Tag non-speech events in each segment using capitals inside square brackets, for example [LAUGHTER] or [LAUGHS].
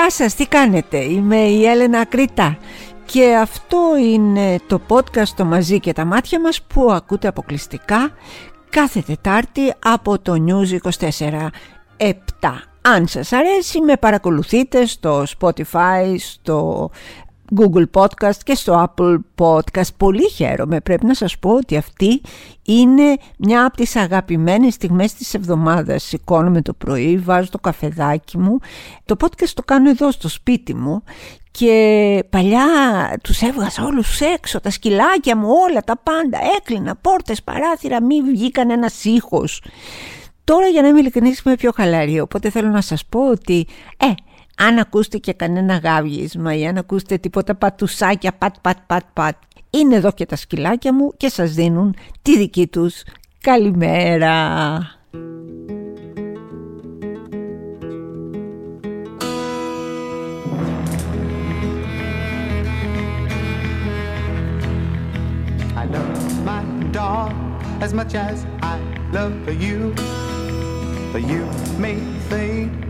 Γεια σας, τι κάνετε, είμαι η Έλενα Κρήτα και αυτό είναι το podcast το μαζί και τα μάτια μας που ακούτε αποκλειστικά κάθε Τετάρτη από το News 24 7. Αν σας αρέσει με παρακολουθείτε στο Spotify, στο Google Podcast και στο Apple Podcast. Πολύ χαίρομαι. Πρέπει να σας πω ότι αυτή είναι μια από τις αγαπημένες στιγμές της εβδομάδας. Σηκώνομαι το πρωί, βάζω το καφεδάκι μου. Το podcast το κάνω εδώ στο σπίτι μου και παλιά τους έβγαζα όλους έξω, τα σκυλάκια μου, όλα τα πάντα. Έκλεινα πόρτες, παράθυρα, μη βγήκαν ένα ήχος. Τώρα για να είμαι ειλικρινής είμαι πιο χαλαρή, οπότε θέλω να σας πω ότι ε, αν ακούσετε και κανένα γάβγισμα ή αν ακούσετε τίποτα πατουσάκια πατ πατ πατ πατ είναι εδώ και τα σκυλάκια μου και σας δίνουν τη δική τους καλημέρα. I love my dog as much as I love you. But you may think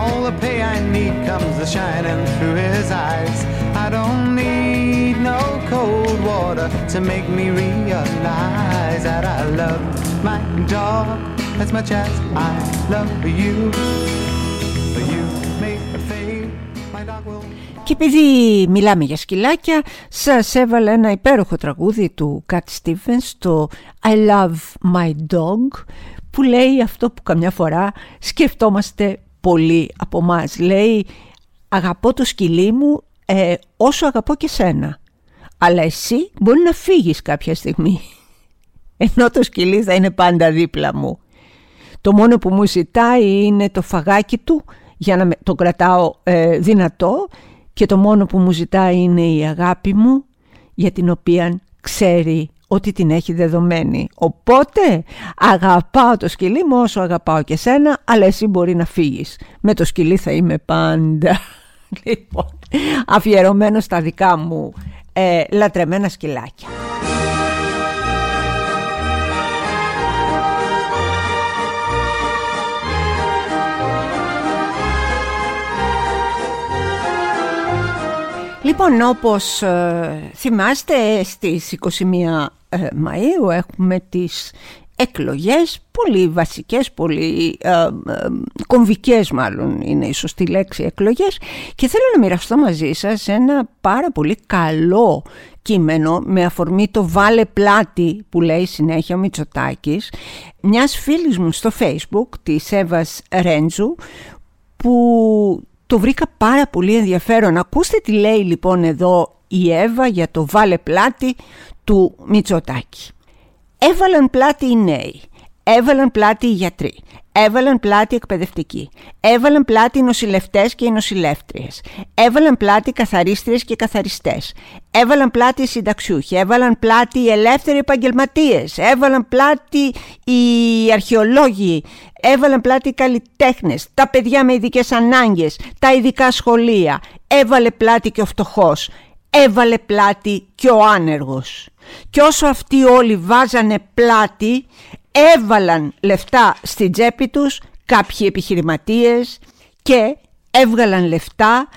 All the pay I need comes a shining through his eyes. I don't need no cold water to make me realize that I love my dog as much as I love you. But you make a fade, my dog will. Και επειδή μιλάμε για σκυλάκια, σας έβαλα ένα υπέροχο τραγούδι του Cat Stevens, το I Love My Dog, που λέει αυτό που καμιά φορά σκεφτόμαστε πολύ από μας. Λέει αγαπώ το σκυλί μου ε, όσο αγαπώ και σένα. Αλλά εσύ μπορεί να φύγεις κάποια στιγμή. [LAUGHS] Ενώ το σκυλί θα είναι πάντα δίπλα μου. Το μόνο που μου ζητάει είναι το φαγάκι του για να το κρατάω ε, δυνατό και το μόνο που μου ζητάει είναι η αγάπη μου για την οποία ξέρει ότι την έχει δεδομένη. Οπότε αγαπάω το σκυλί μου όσο αγαπάω και σένα, αλλά εσύ μπορεί να φύγεις. Με το σκυλί θα είμαι πάντα. [LAUGHS] Λοιπόν, αφιερωμένο στα δικά μου ε, λατρεμένα σκυλάκια. Λοιπόν, όπως ε, θυμάστε, στις 21 ε, Μαΐου έχουμε τις εκλογές, πολύ βασικές, πολύ ε, ε, κομβικές μάλλον είναι η σωστή λέξη εκλογές. Και θέλω να μοιραστώ μαζί σας ένα πάρα πολύ καλό κείμενο με αφορμή το «Βάλε πλάτη» που λέει συνέχεια ο Μητσοτάκης μιας φίλης μου στο facebook της Εύας Ρέντζου που το βρήκα πάρα πολύ ενδιαφέρον. Ακούστε τι λέει λοιπόν εδώ η Εύα για το «Βάλε πλάτη» του Μητσοτάκη. Έβαλαν πλάτη οι νέοι, έβαλαν πλάτη οι γιατροί, έβαλαν πλάτη οι εκπαιδευτικοί, έβαλαν πλάτη οι νοσηλευτές και οι νοσηλεύτριες, έβαλαν πλάτη οι καθαρίστριες και οι καθαριστές, έβαλαν πλάτη οι συνταξιούχοι, έβαλαν πλάτη οι ελεύθεροι επαγγελματίες, έβαλαν πλάτη οι αρχαιολόγοι, έβαλαν πλάτη οι καλλιτέχνες, τα παιδιά με ειδικές ανάγκες, τα ειδικά σχολεία, έβαλε πλάτη και ο φτωχός, έβαλε πλάτη και ο άνεργος. Και όσο αυτοί όλοι βάζανε πλάτη, έβαλαν λεφτά στην τσέπη τους κάποιοι επιχειρηματίες και έβγαλαν λεφτά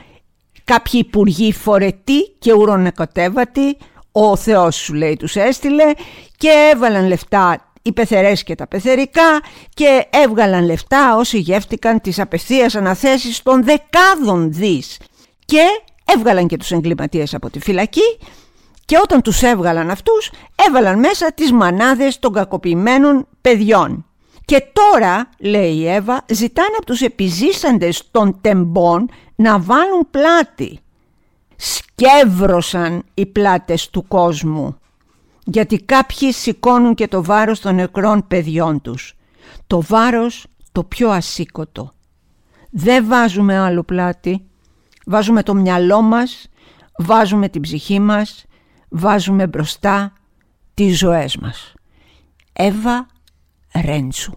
κάποιοι υπουργοί φορετοί και ουρονεκοτέβατοι, ο Θεός σου λέει τους έστειλε και έβαλαν λεφτά οι πεθερές και τα πεθερικά και έβγαλαν λεφτά όσοι γεύτηκαν τις απευθείας αναθέσεις των δεκάδων δις. Και έβγαλαν και τους εγκληματίες από τη φυλακή και όταν τους έβγαλαν αυτούς έβαλαν μέσα τις μανάδες των κακοποιημένων παιδιών. Και τώρα, λέει η Εύα, ζητάνε από τους επιζήσαντες των τεμπών να βάλουν πλάτη. Σκεύρωσαν οι πλάτες του κόσμου, γιατί κάποιοι σηκώνουν και το βάρος των νεκρών παιδιών τους. Το βάρος το πιο ασήκωτο. Δεν βάζουμε άλλο πλάτη, βάζουμε το μυαλό μας, βάζουμε την ψυχή μας, βάζουμε μπροστά τις ζωές μας. Εύα Ρέντσου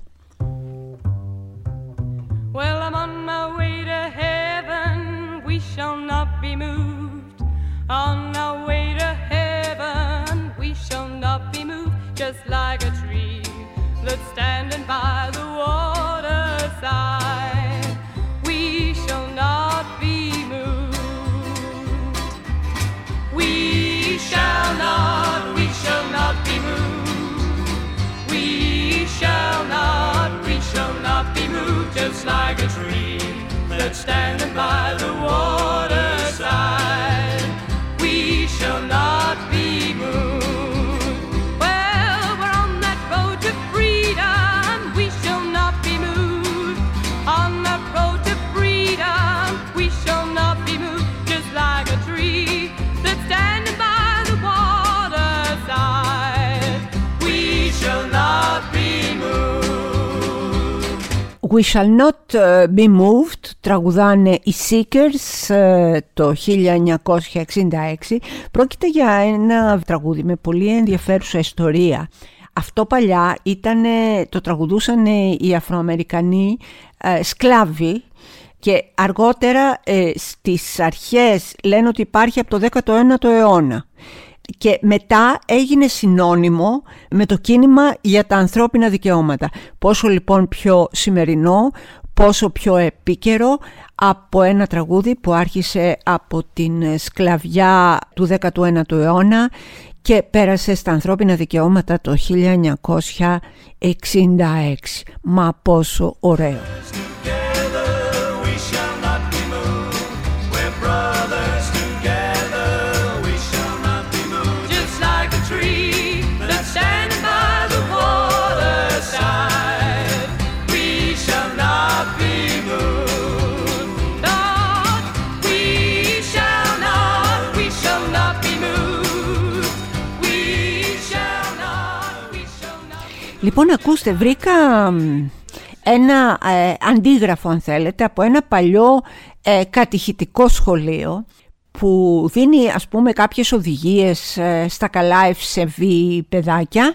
Well, I'm on my way to heaven. We shall not be moved. On our way to heaven, we shall not be moved. Just like a tree that's standing by not be moved. Just like a tree that's standing by the waterside. We shall not uh, be moved τραγουδάνε οι Seekers uh, το 1966 πρόκειται για ένα τραγούδι με πολύ ενδιαφέρουσα ιστορία. Αυτό παλιά ήταν, το τραγουδούσαν οι Αφροαμερικανοί ε, σκλάβοι και αργότερα ε, στις αρχές λένε ότι υπάρχει από το 19ο αιώνα και μετά έγινε συνώνυμο με το κίνημα για τα ανθρώπινα δικαιώματα. Πόσο λοιπόν πιο σημερινό, πόσο πιο επίκαιρο από ένα τραγούδι που άρχισε από την σκλαβιά του 19ου αιώνα και πέρασε στα ανθρώπινα δικαιώματα το 1966. Μα πόσο ωραίο. Λοιπόν, ακούστε, βρήκα μ, ένα ε, αντίγραφο, αν θέλετε, από ένα παλιό ε, κατηχητικό σχολείο που δίνει, ας πούμε, κάποιες οδηγίες ε, στα καλά ευσεβή παιδάκια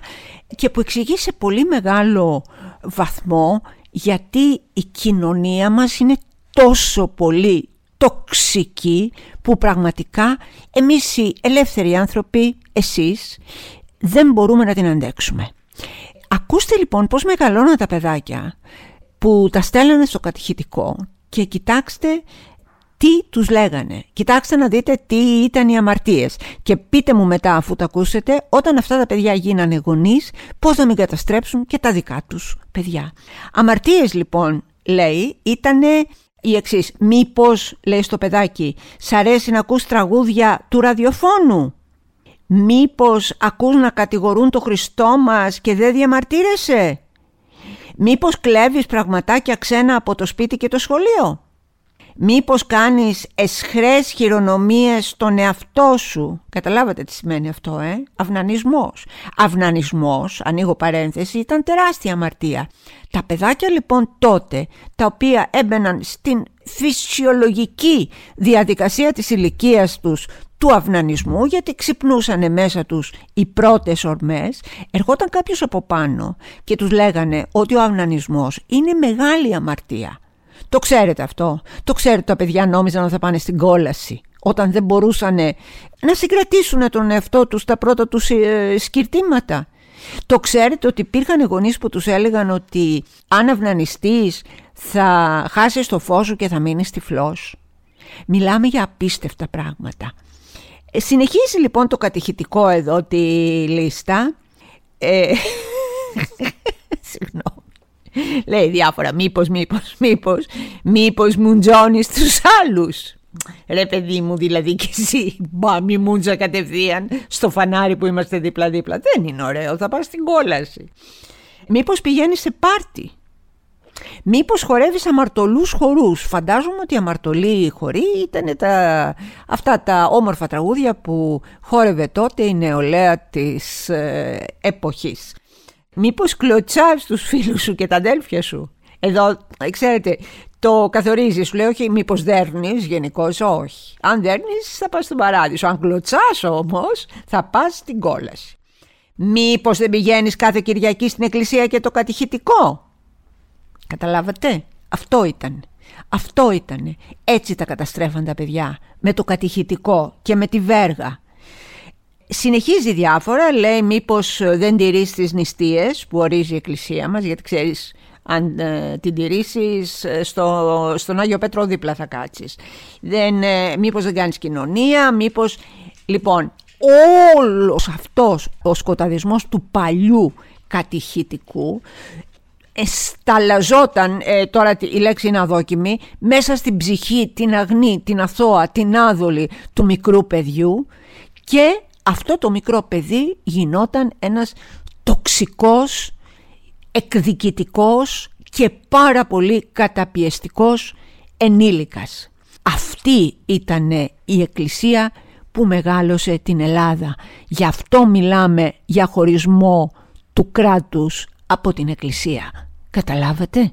και που εξηγεί σε πολύ μεγάλο βαθμό γιατί η κοινωνία μας είναι τόσο πολύ τοξική που πραγματικά εμείς οι ελεύθεροι άνθρωποι, εσείς, δεν μπορούμε να την αντέξουμε. Ακούστε λοιπόν πώς μεγαλώναν τα παιδάκια που τα στέλνανε στο κατηχητικό και κοιτάξτε τι τους λέγανε. Κοιτάξτε να δείτε τι ήταν οι αμαρτίες και πείτε μου μετά αφού τα ακούσετε όταν αυτά τα παιδιά γίνανε γονείς πώς να μην καταστρέψουν και τα δικά τους παιδιά. Αμαρτίες λοιπόν λέει ήτανε η εξής. Μήπως λέει στο παιδάκι σ' αρέσει να ακούς τραγούδια του ραδιοφώνου; Μήπως ακούς να κατηγορούν το Χριστό μας και δεν διαμαρτύρεσαι; Μήπως κλέβεις πραγματάκια ξένα από το σπίτι και το σχολείο; Μήπως κάνεις εσχρές χειρονομίες στον εαυτό σου; Καταλάβατε τι σημαίνει αυτό, ε; Αυνανισμός. Αυνανισμός, ανοίγω παρένθεση, ήταν τεράστια αμαρτία. Τα παιδάκια λοιπόν τότε, τα οποία έμπαιναν στην φυσιολογική διαδικασία της ηλικίας τους του αυνανισμού γιατί ξυπνούσαν μέσα τους οι πρώτες ορμές ερχόταν κάποιος από πάνω και τους λέγανε ότι ο αυνανισμός είναι μεγάλη αμαρτία το ξέρετε αυτό; Το ξέρετε τα παιδιά νόμιζαν ότι θα πάνε στην κόλαση όταν δεν μπορούσαν να συγκρατήσουν τον εαυτό τους τα πρώτα τους ε, σκυρτήματα το ξέρετε ότι υπήρχαν γονείς που τους έλεγαν ότι αν αυνανιστείς θα χάσεις το φως σου και θα μείνεις τυφλός. Μιλάμε για απίστευτα πράγματα. Ε, συνεχίζει λοιπόν το κατηχητικό εδώ τη λίστα. Ε, Συγγνώμη. Λέει διάφορα μήπως, μήπως, μήπως, μήπως μουντζώνεις τους άλλους. Ρε παιδί μου δηλαδή και εσύ Μπα μη μουντζα κατευθείαν στο φανάρι που είμαστε δίπλα-δίπλα Δεν είναι ωραίο θα πας στην κόλαση Μήπως πηγαίνεις σε πάρτι Μήπως χορεύεις αμαρτωλούς χορούς Φαντάζομαι ότι οι αμαρτωλοί χοροί ήταν τα, αυτά τα όμορφα τραγούδια που χόρευε τότε η νεολαία της ε, εποχής Μήπως κλωτσάς τους φίλους σου και τα αδέλφια σου εδώ, ξέρετε, το καθορίζεις, σου λέει όχι μήπως δέρνεις γενικώς, όχι. Αν δέρνεις θα πας στον παράδεισο, αν κλωτσάς όμως θα πας στην κόλαση. Μήπως δεν πηγαίνεις κάθε Κυριακή στην εκκλησία και το κατηχητικό; Καταλάβατε, αυτό ήταν. Αυτό ήταν. Έτσι τα καταστρέφαν τα παιδιά. Με το κατηχητικό και με τη βέργα. Συνεχίζει διάφορα, λέει μήπως δεν τηρείς τις νηστείες που ορίζει η εκκλησία μας, γιατί ξέρεις αν ε, την τηρήσεις ε, στο, στον Άγιο Πέτρο δίπλα θα κάτσεις. Δεν, ε, μήπως δεν κάνεις κοινωνία, μήπως... Λοιπόν, όλος αυτός ο σκοταδισμός του παλιού κατηχητικού εσταλαζόταν, ε, τώρα η λέξη είναι αδόκιμη, μέσα στην ψυχή, την αγνή, την αθώα, την άδολη του μικρού παιδιού και αυτό το μικρό παιδί γινόταν ένας τοξικός, εκδικητικός και πάρα πολύ καταπιεστικός ενήλικας. Αυτή ήταν η εκκλησία που μεγάλωσε την Ελλάδα. Γι' αυτό μιλάμε για χωρισμό του κράτους από την εκκλησία. Καταλάβατε;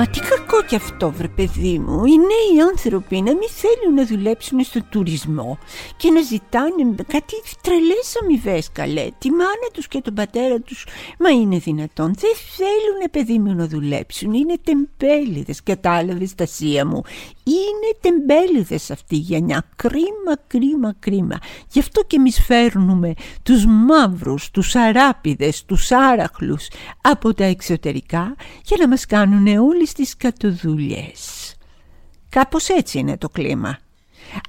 Μα τι κακό κι αυτό βρε παιδί μου. Οι νέοι άνθρωποι να μην θέλουν να δουλέψουν στο τουρισμό Και να ζητάνε κάτι τρελές αμοιβές καλέ. Τη μάνα τους και τον πατέρα τους Μα είναι δυνατόν. Δεν θέλουν παιδί μου να δουλέψουν. Είναι τεμπέληδες Κατάλαβες Τασία μου είναι τεμπέληδες αυτή η γενιά. Κρίμα, κρίμα, κρίμα. Γι' αυτό και εμείς φέρνουμε τους μαύρους, τους αράπιδες, τους άραχλους από τα εξωτερικά για να μας κάνουν όλες τις κατοδούλειες. Κάπως έτσι είναι το κλίμα.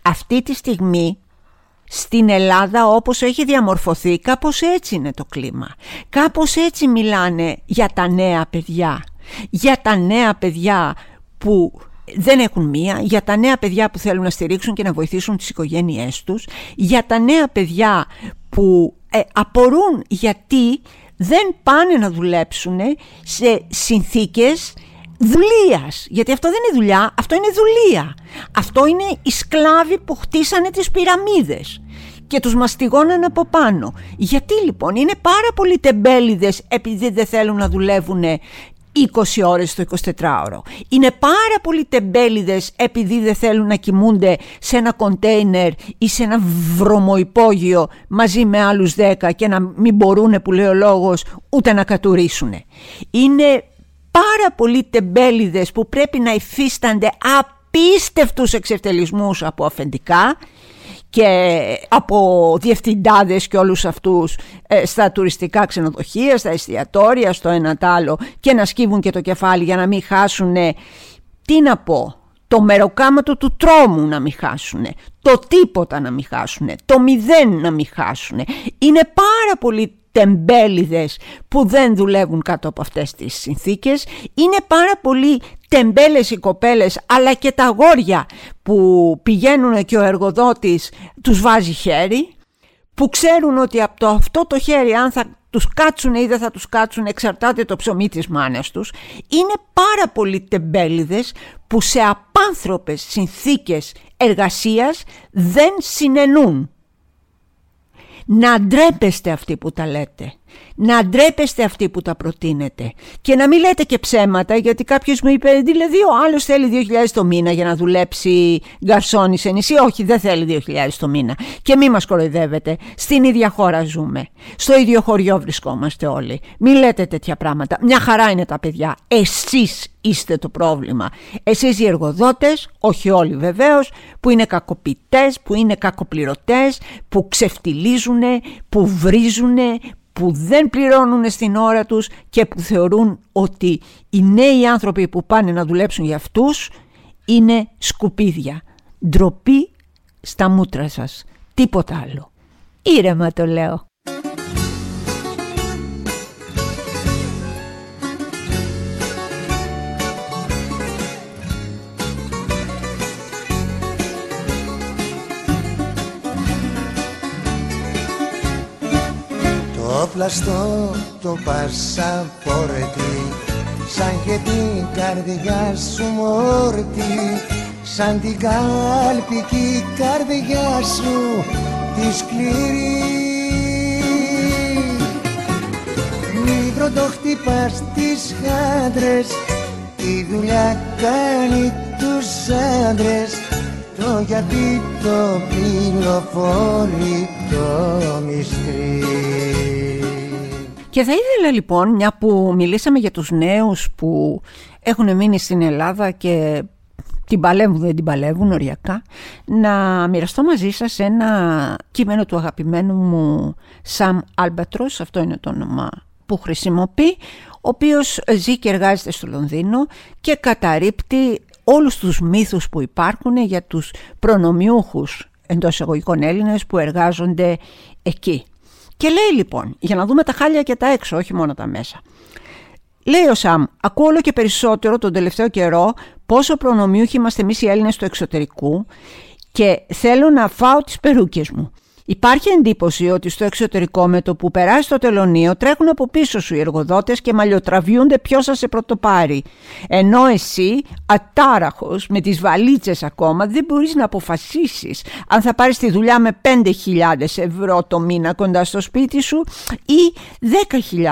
Αυτή τη στιγμή στην Ελλάδα όπως έχει διαμορφωθεί κάπως έτσι είναι το κλίμα. Κάπως έτσι μιλάνε για τα νέα παιδιά. Για τα νέα παιδιά που δεν έχουν μία, για τα νέα παιδιά που θέλουν να στηρίξουν και να βοηθήσουν τις οικογένειές τους, για τα νέα παιδιά που ε, απορούν γιατί δεν πάνε να δουλέψουν σε συνθήκες δουλείας. Γιατί αυτό δεν είναι δουλειά, αυτό είναι δουλεία. Αυτό είναι οι σκλάβοι που χτίσανε τις πυραμίδες και τους μαστιγώναν από πάνω. Γιατί λοιπόν είναι πάρα πολλοί τεμπέληδες επειδή δεν θέλουν να δουλεύουν 20 ώρες το 24ωρο. Είναι πάρα πολλοί τεμπέληδες επειδή δεν θέλουν να κοιμούνται σε ένα κοντέινερ ή σε ένα βρωμοϊπόγειο μαζί με άλλους 10 και να μην μπορούν που λέει ο λόγος ούτε να κατουρίσουν. Είναι πάρα πολλοί τεμπέληδες που πρέπει να υφίστανται απίστευτους εξευτελισμούς από αφεντικά και από διευθυντάδες και όλους αυτούς ε, στα τουριστικά ξενοδοχεία, στα εστιατόρια, στο ένα άλλο και να σκύβουν και το κεφάλι για να μην χάσουν, τι να πω, το μεροκάματο του τρόμου να μην χάσουν, το τίποτα να μην χάσουν, το μηδέν να μην χάσουν. Είναι πάρα πολύ τεμπέληδες που δεν δουλεύουν κάτω από αυτές τις συνθήκες. Είναι πάρα πολύ τεμπέλες οι κοπέλες αλλά και τα αγόρια που πηγαίνουν και ο εργοδότης τους βάζει χέρι που ξέρουν ότι από το αυτό το χέρι αν θα τους κάτσουν ή δεν θα τους κάτσουν εξαρτάται το ψωμί της μάνας τους είναι πάρα πολύ τεμπέληδες που σε απάνθρωπες συνθήκες εργασίας δεν συνενούν να ντρέπεστε αυτοί που τα λέτε. Να ντρέπεστε αυτοί που τα προτείνετε. Και να μην λέτε και ψέματα, γιατί κάποιος μου είπε, δηλαδή ο άλλος θέλει 2.000 το μήνα για να δουλέψει γκαρσόνι σε νησί. Όχι, δεν θέλει 2.000 το μήνα. Και μη μας κοροϊδεύετε. Στην ίδια χώρα ζούμε. Στο ίδιο χωριό βρισκόμαστε όλοι. Μην λέτε τέτοια πράγματα. Μια χαρά είναι τα παιδιά. Εσείς είστε το πρόβλημα. Εσείς οι εργοδότες, όχι όλοι βεβαίως, που είναι κακοποιητές, που είναι κακοπληρωτές, που ξεφτιλίζουν, που βρίζουν, που δεν πληρώνουν στην ώρα τους και που θεωρούν ότι οι νέοι άνθρωποι που πάνε να δουλέψουν για αυτούς είναι σκουπίδια. Ντροπή στα μούτρα σας. Τίποτα άλλο. Ήρεμα το λέω. Το πλαστό το πασαπόρτι Σαν και την καρδιά σου μόρτι Σαν την κάλπικη καρδιά σου της σκληρή Μικρό το χτυπάς τις χάντρες Η δουλειά κάνει τους άντρες Το γιατί το πληροφορεί το μυστρή Και θα ήθελα λοιπόν, μια που μιλήσαμε για τους νέους που έχουν μείνει στην Ελλάδα και την παλεύουν, δεν την παλεύουν οριακά, να μοιραστώ μαζί σας ένα κείμενο του αγαπημένου μου Σαμ Albatros, αυτό είναι το όνομα που χρησιμοποιεί, ο οποίος ζει και εργάζεται στο Λονδίνο και καταρρύπτει όλους τους μύθους που υπάρχουν για τους προνομιούχους εντός εγωγικών Έλληνες που εργάζονται εκεί. Και λέει λοιπόν, για να δούμε τα χάλια και τα έξω, όχι μόνο τα μέσα. Λέει ο Σαμ, ακούω όλο και περισσότερο τον τελευταίο καιρό πόσο προνομιούχοι είμαστε εμείς οι Έλληνες του εξωτερικού και θέλω να φάω τις περούκες μου. Υπάρχει εντύπωση ότι στο εξωτερικό με το που περάσει το τελωνίο τρέχουν από πίσω σου οι εργοδότες και μαλλιοτραβιούνται ποιος θα σε πρωτοπάρει. Ενώ εσύ, ατάραχος, με τις βαλίτσες ακόμα, δεν μπορείς να αποφασίσεις αν θα πάρεις τη δουλειά με 5.000 ευρώ το μήνα κοντά στο σπίτι σου ή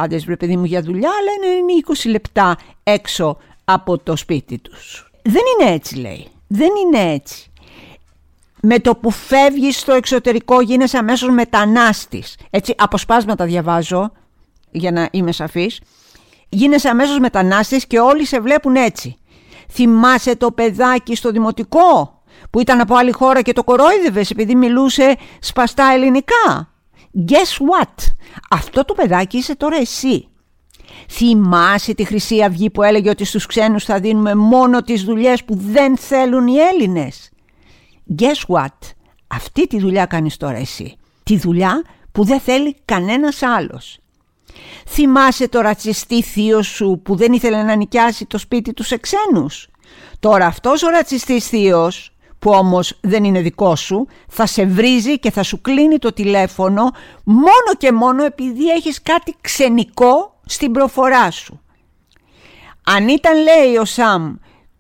10.000 βρε παιδί μου για δουλειά, αλλά είναι 20 λεπτά έξω από το σπίτι τους. Δεν είναι έτσι λέει. Δεν είναι έτσι με το που φεύγεις στο εξωτερικό γίνεσαι αμέσως μετανάστης. Έτσι, αποσπάσματα διαβάζω, για να είμαι σαφής. Γίνεσαι αμέσως μετανάστης και όλοι σε βλέπουν έτσι. Θυμάσαι το παιδάκι στο δημοτικό που ήταν από άλλη χώρα και το κορόιδευες επειδή μιλούσε σπαστά ελληνικά. Guess what? Αυτό το παιδάκι είσαι τώρα εσύ. Θυμάσαι τη Χρυσή Αυγή που έλεγε ότι στους ξένους θα δίνουμε μόνο τις δουλειές που δεν θέλουν οι Έλληνες. Guess what? Αυτή τη δουλειά κάνεις τώρα εσύ. Τη δουλειά που δεν θέλει κανένας άλλος. Θυμάσαι το ρατσιστή θείο σου που δεν ήθελε να νοικιάσει το σπίτι του σε ξένους; Τώρα αυτός ο ρατσιστής θείος που όμως δεν είναι δικό σου θα σε βρίζει και θα σου κλείνει το τηλέφωνο μόνο και μόνο επειδή έχεις κάτι ξενικό στην προφορά σου. Αν ήταν λέει ο Σαμ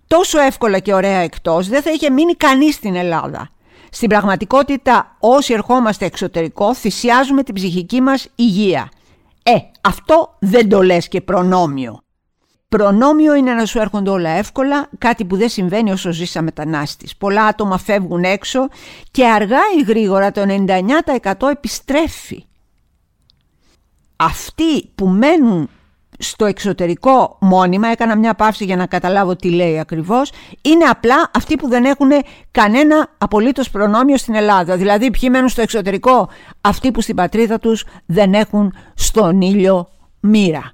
τόσο εύκολα και ωραία εκτός, δεν θα είχε μείνει κανείς στην Ελλάδα. Στην πραγματικότητα όσοι ερχόμαστε εξωτερικό θυσιάζουμε την ψυχική μας υγεία. Ε, αυτό δεν το λες και προνόμιο. Προνόμιο είναι να σου έρχονται όλα εύκολα, κάτι που δεν συμβαίνει όσο ζεις σαν μετανάστης. Πολλά άτομα φεύγουν έξω και αργά ή γρήγορα το 99% επιστρέφει. Αυτοί που μένουν στο εξωτερικό μόνιμα, έκανα μια παύση για να καταλάβω τι λέει ακριβώς, είναι απλά αυτοί που δεν έχουν κανένα απολύτως προνόμιο στην Ελλάδα. Δηλαδή ποιοι μένουν στο εξωτερικό, αυτοί που στην πατρίδα τους δεν έχουν στον ήλιο μοίρα.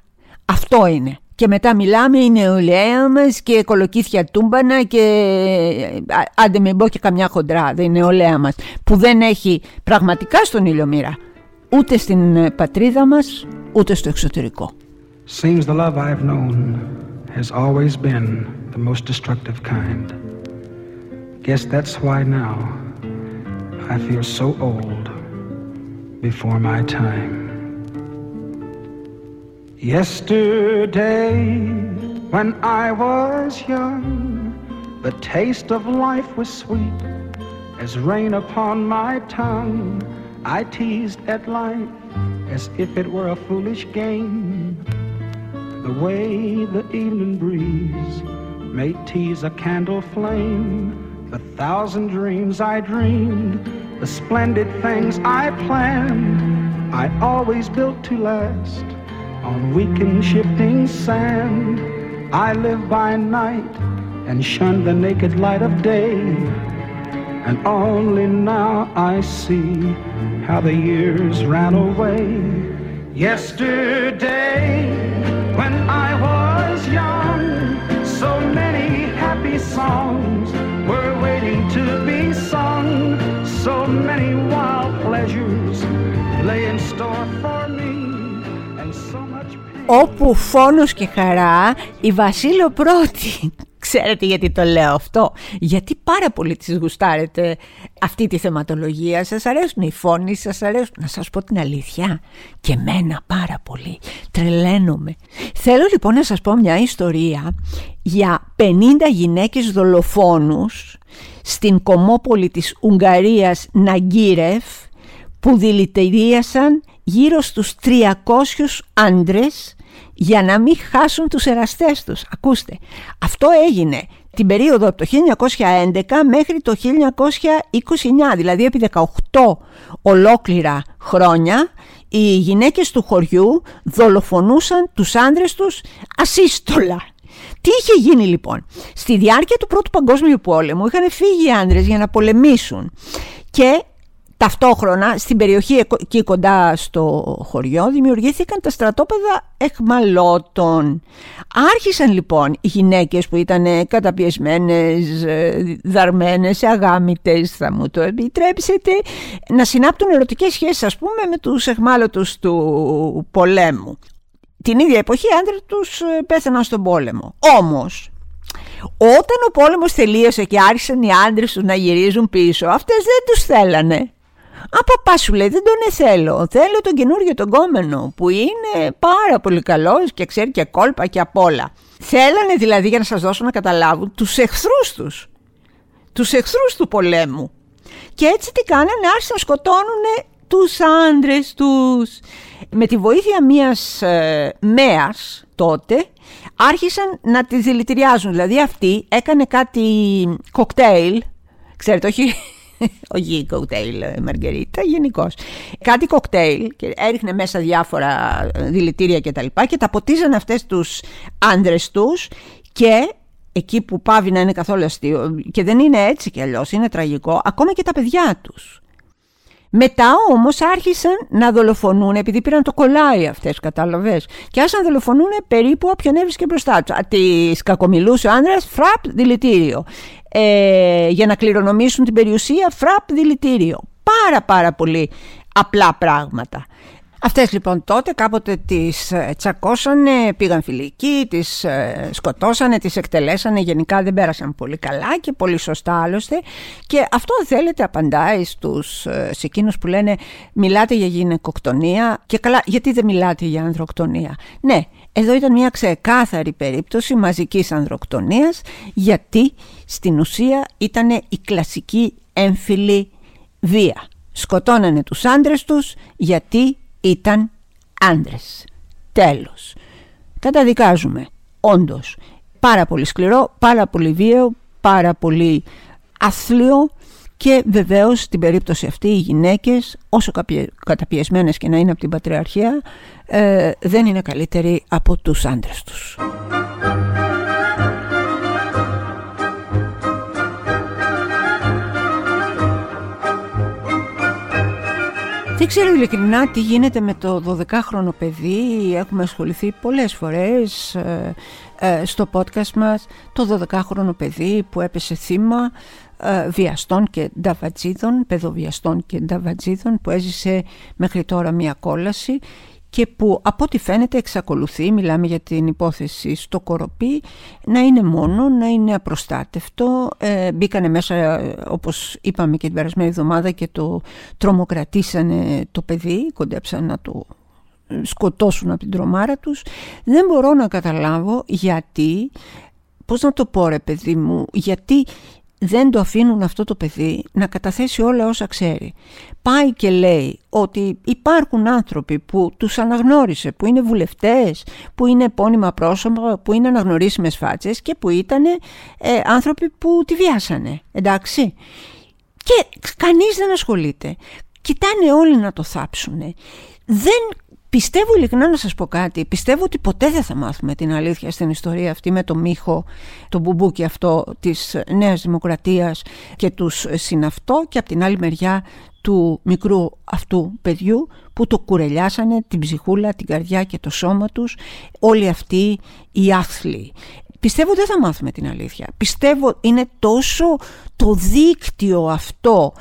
Αυτό είναι. Και μετά μιλάμε η νεολαία μας και κολοκύθια τούμπανα και άντε με μπω και καμιά χοντρά, δεν είναι νεολαία μας, που δεν έχει πραγματικά στον ήλιο μοίρα. Ούτε στην πατρίδα μας, ούτε στο εξωτερικό. Seems the love I've known has always been the most destructive kind. Guess that's why now I feel so old before my time. Yesterday, when I was young, the taste of life was sweet as rain upon my tongue. I teased at life as if it were a foolish game. The way the evening breeze may tease a candle flame, the thousand dreams I dreamed, the splendid things I planned, I always built to last on weak and shifting sand. I live by night and shun the naked light of day. And only now I see how the years ran away. Yesterday, when I was young, so many happy songs were waiting to be sung. So many wild pleasures lay in store for me. And so much pain. Όπου φόνος και χαρά η Βασίλειο πρώτη. Ξέρετε γιατί το λέω αυτό. Γιατί πάρα πολύ τις γουστάρετε αυτή τη θεματολογία. Σας αρέσουν οι φόνοι, σας αρέσουν. Να σας πω την αλήθεια. Και μένα πάρα πολύ. Τρελαίνομαι. Θέλω λοιπόν να σας πω μια ιστορία για 50 γυναίκες δολοφόνους στην κομμόπολη της Ουγγαρίας Ναγκύρεφ που δηλητηρίασαν γύρω στους 300 άντρες για να μην χάσουν τους εραστές τους. Ακούστε, αυτό έγινε την περίοδο από το 1911 μέχρι το 1929, δηλαδή επί 18 ολόκληρα χρόνια οι γυναίκες του χωριού δολοφονούσαν τους άντρες τους ασύστολα. Τι είχε γίνει λοιπόν; Στη διάρκεια του Πρώτου Παγκόσμιου Πόλεμου είχαν φύγει οι άντρες για να πολεμήσουν και Ταυτόχρονα στην περιοχή εκεί κοντά στο χωριό δημιουργήθηκαν τα στρατόπεδα εχμαλώτων. Άρχισαν λοιπόν οι γυναίκες που ήταν καταπιεσμένες, ε, δαρμένες, αγάμητες, θα μου το επιτρέψετε, να συνάπτουν ερωτικές σχέσεις ας πούμε με τους εχμάλωτους του πολέμου. Την ίδια εποχή οι άντρες τους ε, πέθαναν στον πόλεμο. Όμως όταν ο πόλεμος τελείωσε και άρχισαν οι άντρες τους να γυρίζουν πίσω, αυτές δεν τους θέλανε. Από πά σου λέει δεν τον θέλω, θέλω τον καινούριο τον κόμενο που είναι πάρα πολύ καλός και ξέρει και κόλπα και απ' όλα. Θέλανε δηλαδή για να σας δώσω να καταλάβουν τους εχθρούς τους, τους εχθρούς του πολέμου. Και έτσι τι κάνανε, άρχισαν να σκοτώνουν τους άντρες τους. Με τη βοήθεια μιας ε, μέας τότε άρχισαν να τη δηλητηριάζουν. Δηλαδή αυτή έκανε κάτι κοκτέιλ, ξέρετε όχι όχι κοκτέιλ ε, μαργαρίτα, γενικώς. Κάτι κοκτέιλ και έριχνε μέσα διάφορα ε, δηλητήρια και τα λοιπά και τα ποτίζανε αυτές τους άντρες τους και εκεί που πάβει να είναι καθόλου αστείο και δεν είναι έτσι κι αλλιώς, είναι τραγικό, ακόμα και τα παιδιά τους. Μετά όμως άρχισαν να δολοφονούν επειδή πήραν το κολλάι αυτές κατάλαβες και άρχισαν να δολοφονούν περίπου όποιον έβρισκε μπροστά τους. Τις κακομιλούσε ο άνδρας, φραπ δηλητήριο. Ε, για να κληρονομήσουν την περιουσία, φραπ δηλητήριο. Πάρα πάρα πολύ απλά πράγματα. Αυτές λοιπόν τότε κάποτε τις ε, τσακώσανε, πήγαν φιλικοί, τις ε, σκοτώσανε, τις εκτελέσανε, γενικά δεν πέρασαν πολύ καλά και πολύ σωστά άλλωστε και αυτό θέλετε απαντάει στους, ε, σε εκείνους που λένε μιλάτε για γυναικοκτονία και καλά γιατί δεν μιλάτε για ανδροκτονία. Ναι, εδώ ήταν μια ξεκάθαρη περίπτωση μαζικής ανδροκτονίας γιατί στην ουσία ήταν η κλασική έμφυλη βία. Σκοτώνανε τους άντρες τους γιατί ήταν άντρες. Τέλος. Καταδικάζουμε. Όντως. Πάρα πολύ σκληρό, πάρα πολύ βίαιο, πάρα πολύ αθλίο και βεβαίως στην περίπτωση αυτή οι γυναίκες όσο καταπιεσμένες και να είναι από την πατριαρχία ε, δεν είναι καλύτεροι από τους άντρες τους. Δεν ξέρω ειλικρινά τι γίνεται με το 12χρονο παιδί. Έχουμε ασχοληθεί πολλές φορές ε, ε, στο podcast μας. Το 12χρονο παιδί που έπεσε θύμα ε, βιαστών και νταβατζίδων, παιδοβιαστών και νταβατζίδων που έζησε μέχρι τώρα μια κόλαση και που από ό,τι φαίνεται εξακολουθεί, μιλάμε για την υπόθεση στο Κοροπή, να είναι μόνο, να είναι απροστάτευτο. Ε, μπήκανε μέσα, όπως είπαμε και την περασμένη εβδομάδα και το τρομοκρατήσανε το παιδί, κοντέψαν να το σκοτώσουν από την τρομάρα τους. Δεν μπορώ να καταλάβω γιατί, πώς να το πω ρε παιδί μου, γιατί δεν το αφήνουν αυτό το παιδί να καταθέσει όλα όσα ξέρει. Πάει και λέει ότι υπάρχουν άνθρωποι που τους αναγνώρισε, που είναι βουλευτές, που είναι επώνυμα πρόσωπα, που είναι αναγνωρίσιμες φάτσες και που ήταν ε, άνθρωποι που τη βιάσανε, εντάξει. Και κανείς δεν ασχολείται. Κοιτάνε όλοι να το θάψουνε. Δεν Πιστεύω ειλικρινά να σας πω κάτι. Πιστεύω ότι ποτέ δεν θα μάθουμε την αλήθεια στην ιστορία αυτή με το μύχο, το μπουμπούκι αυτό της Νέας Δημοκρατίας και τους συναυτό και από την άλλη μεριά του μικρού αυτού παιδιού που το κουρελιάσανε την ψυχούλα, την καρδιά και το σώμα τους όλοι αυτοί οι άθλοι. Πιστεύω δεν θα μάθουμε την αλήθεια. Πιστεύω είναι τόσο το δίκτυο αυτό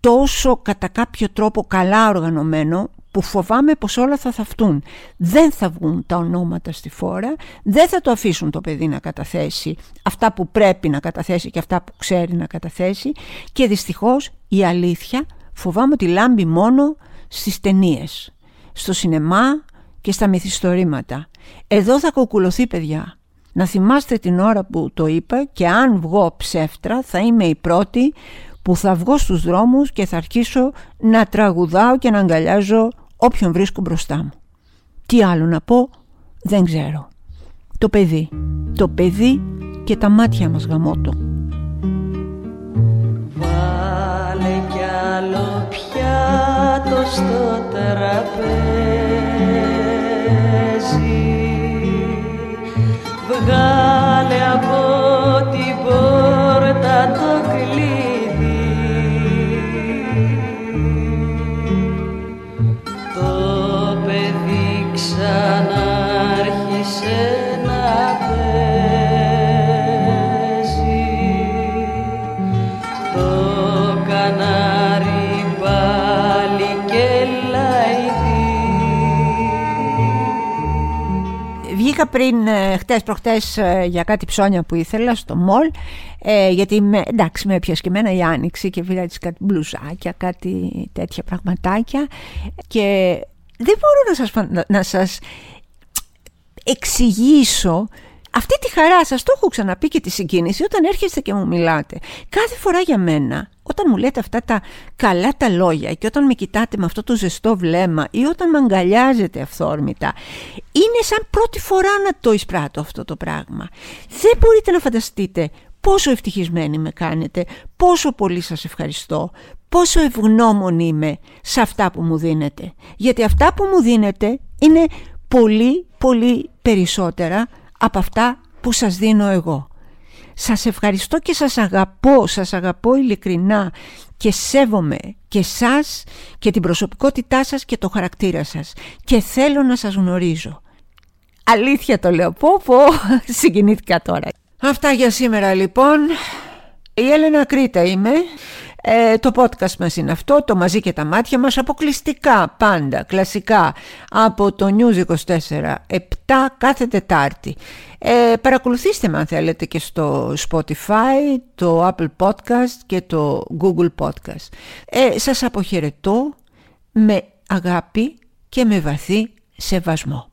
τόσο κατά κάποιο τρόπο καλά οργανωμένο που φοβάμαι πως όλα θα θαυτούν. Δεν θα βγουν τα ονόματα στη φόρα, δεν θα το αφήσουν το παιδί να καταθέσει αυτά που πρέπει να καταθέσει και αυτά που ξέρει να καταθέσει και δυστυχώς η αλήθεια φοβάμαι ότι λάμπει μόνο στις ταινίες, στο σινεμά και στα μυθιστορήματα. Εδώ θα κοκκουλωθεί παιδιά. Να θυμάστε την ώρα που το είπα και αν βγω ψεύτρα θα είμαι η πρώτη που θα βγω στους δρόμους και θα αρχίσω να τραγουδάω και να αγκαλιάζω όποιον βρίσκω μπροστά μου. Τι άλλο να πω δεν ξέρω. Το παιδί. Το παιδί και τα μάτια μας γαμώτο. Βάλε κι άλλο πιάτο στο τραπέζι Βγάλε από την πόρτα το κλειδί λαϊδί Βγήκα πριν ε, χτες προχτές ε, για κάτι ψώνια που ήθελα στο μολ ε, γιατί με, εντάξει με έπιασε και εμένα η άνοιξη και βρήκα έτσι κάτι μπλουζάκια, κάτι τέτοια πραγματάκια. Και δεν μπορώ να σας, φαν- να σας εξηγήσω αυτή τη χαρά. Σας το έχω ξαναπεί και τη συγκίνηση όταν έρχεστε και μου μιλάτε. Κάθε φορά για μένα όταν μου λέτε αυτά τα καλά τα λόγια και όταν με κοιτάτε με αυτό το ζεστό βλέμμα ή όταν με αγκαλιάζετε αυθόρμητα είναι σαν πρώτη φορά να το εισπράττω αυτό το πράγμα δεν μπορείτε να φανταστείτε πόσο ευτυχισμένοι με κάνετε πόσο πολύ σας ευχαριστώ πόσο ευγνώμων είμαι σε αυτά που μου δίνετε γιατί αυτά που μου δίνετε είναι πολύ πολύ περισσότερα από αυτά που σας δίνω εγώ. Σας ευχαριστώ και σας αγαπώ, σας αγαπώ ειλικρινά και σέβομαι και σας και την προσωπικότητά σας και το χαρακτήρα σας και θέλω να σας γνωρίζω. Αλήθεια το λέω, πω πω, [LAUGHS] συγκινήθηκα τώρα. Αυτά για σήμερα λοιπόν. Η Έλενα Κρήτα είμαι. Ε, το podcast μας είναι αυτό, το μαζί και τα μάτια μας, αποκλειστικά πάντα, κλασικά, από το News 24, 7 κάθε Τετάρτη. Ε, παρακολουθήστε με αν θέλετε και στο Spotify, το Apple Podcast και το Google Podcast. Ε, σας αποχαιρετώ με αγάπη και με βαθύ σεβασμό.